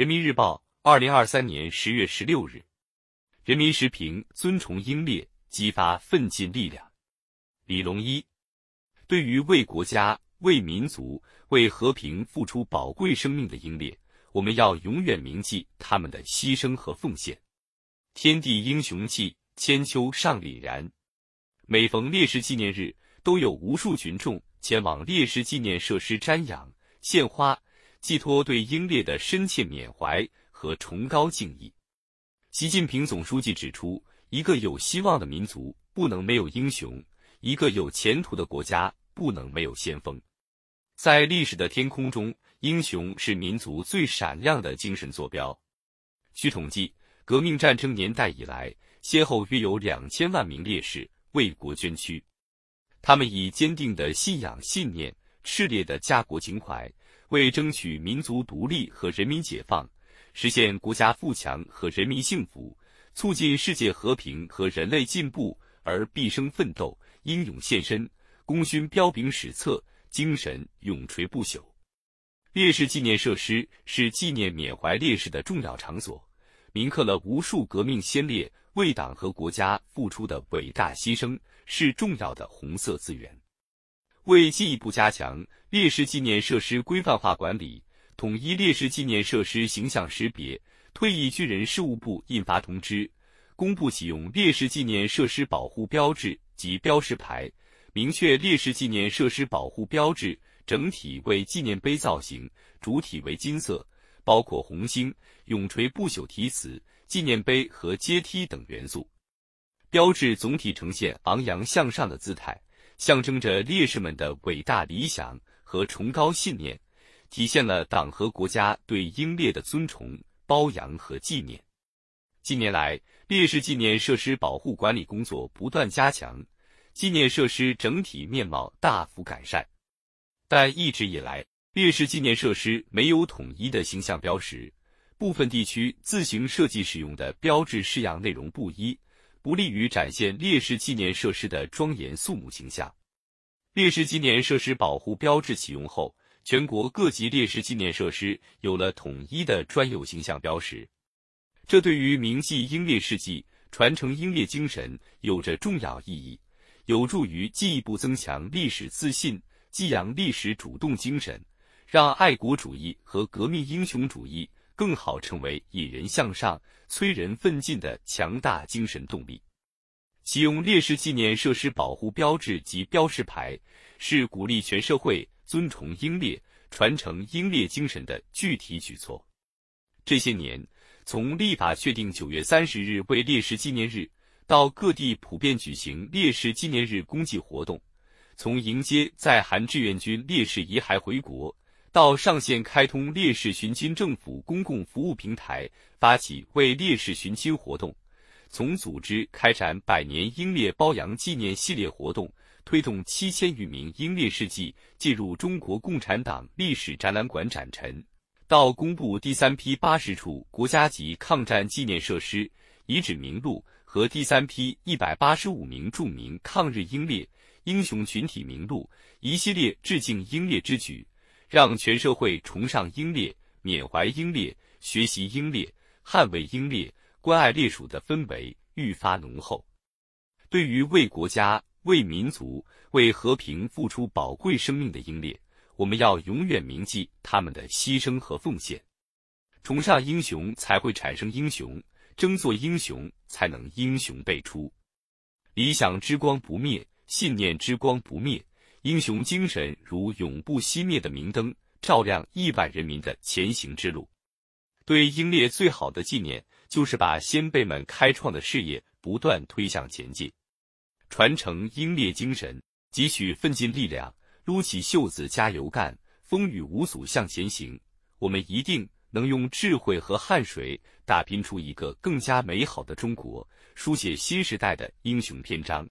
人民日报，二零二三年十月十六日。人民时评：尊崇英烈，激发奋进力量。李龙一，对于为国家、为民族、为和平付出宝贵生命的英烈，我们要永远铭记他们的牺牲和奉献。天地英雄气，千秋尚凛然。每逢烈士纪念日，都有无数群众前往烈士纪念设施瞻仰、献花，寄托对英烈的深切缅怀和崇高敬意。习近平总书记指出，一个有希望的民族不能没有英雄，一个有前途的国家不能没有先锋。在历史的天空中，英雄是民族最闪亮的精神坐标。据统计，革命战争年代以来，先后约有两千万名烈士为国捐躯。他们以坚定的信仰信念、炽烈的家国情怀，为争取民族独立和人民解放。实现国家富强和人民幸福，促进世界和平和人类进步而毕生奋斗、英勇献身，功勋彪炳史册，精神永垂不朽。烈士纪念设施是纪念缅怀烈士的重要场所，铭刻了无数革命先烈为党和国家付出的伟大牺牲，是重要的红色资源。为进一步加强烈士纪念设施规范化管理。统一烈士纪念设施形象识别，退役军人事务部印发通知，公布启用烈士纪念设施保护标志及标识牌，明确烈士纪念设施保护标志整体为纪念碑造型，主体为金色，包括红星、永垂不朽题词、纪念碑和阶梯等元素。标志总体呈现昂扬向上的姿态，象征着烈士们的伟大理想和崇高信念。体现了党和国家对英烈的尊崇、褒扬和纪念。近年来，烈士纪念设施保护管理工作不断加强，纪念设施整体面貌大幅改善。但一直以来，烈士纪念设施没有统一的形象标识，部分地区自行设计使用的标志式样内容不一，不利于展现烈士纪念设施的庄严肃穆形象。烈士纪念设施保护标志启用后。全国各级烈士纪念设施有了统一的专有形象标识，这对于铭记英烈事迹、传承英烈精神有着重要意义，有助于进一步增强历史自信，激扬历史主动精神，让爱国主义和革命英雄主义更好成为引人向上、催人奋进的强大精神动力。启用烈士纪念设施保护标志及标识牌，是鼓励全社会。尊崇英烈、传承英烈精神的具体举措。这些年，从立法确定九月三十日为烈士纪念日，到各地普遍举行烈士纪念日公祭活动；从迎接在韩志愿军烈士遗骸回国，到上线开通烈士寻亲政府公共服务平台，发起为烈士寻亲活动；从组织开展百年英烈褒扬纪念系列活动。推动七千余名英烈事迹进入中国共产党历史展览馆展陈，到公布第三批八十处国家级抗战纪念设施遗址名录和第三批一百八十五名著名抗日英烈英雄群体名录，一系列致敬英烈之举，让全社会崇尚英烈、缅怀英烈、学习英烈、捍卫英烈、关爱烈属的氛围愈发浓厚。对于为国家。为民族、为和平付出宝贵生命的英烈，我们要永远铭记他们的牺牲和奉献。崇尚英雄，才会产生英雄；争做英雄，才能英雄辈出。理想之光不灭，信念之光不灭，英雄精神如永不熄灭的明灯，照亮亿万人民的前行之路。对英烈最好的纪念，就是把先辈们开创的事业不断推向前进。传承英烈精神，汲取奋进力量，撸起袖子加油干，风雨无阻向前行。我们一定能用智慧和汗水打拼出一个更加美好的中国，书写新时代的英雄篇章。